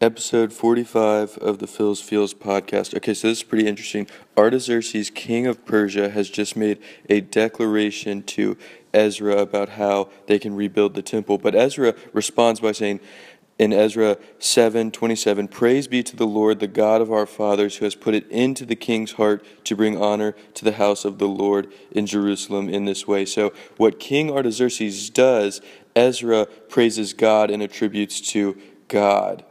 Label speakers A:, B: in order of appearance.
A: Episode 45 of the Phil's Feels podcast. Okay, so this is pretty interesting. Artaxerxes, king of Persia, has just made a declaration to Ezra about how they can rebuild the temple. But Ezra responds by saying, in Ezra 7:27 Praise be to the Lord the God of our fathers who has put it into the king's heart to bring honor to the house of the Lord in Jerusalem in this way. So what King Artaxerxes does, Ezra praises God and attributes to God.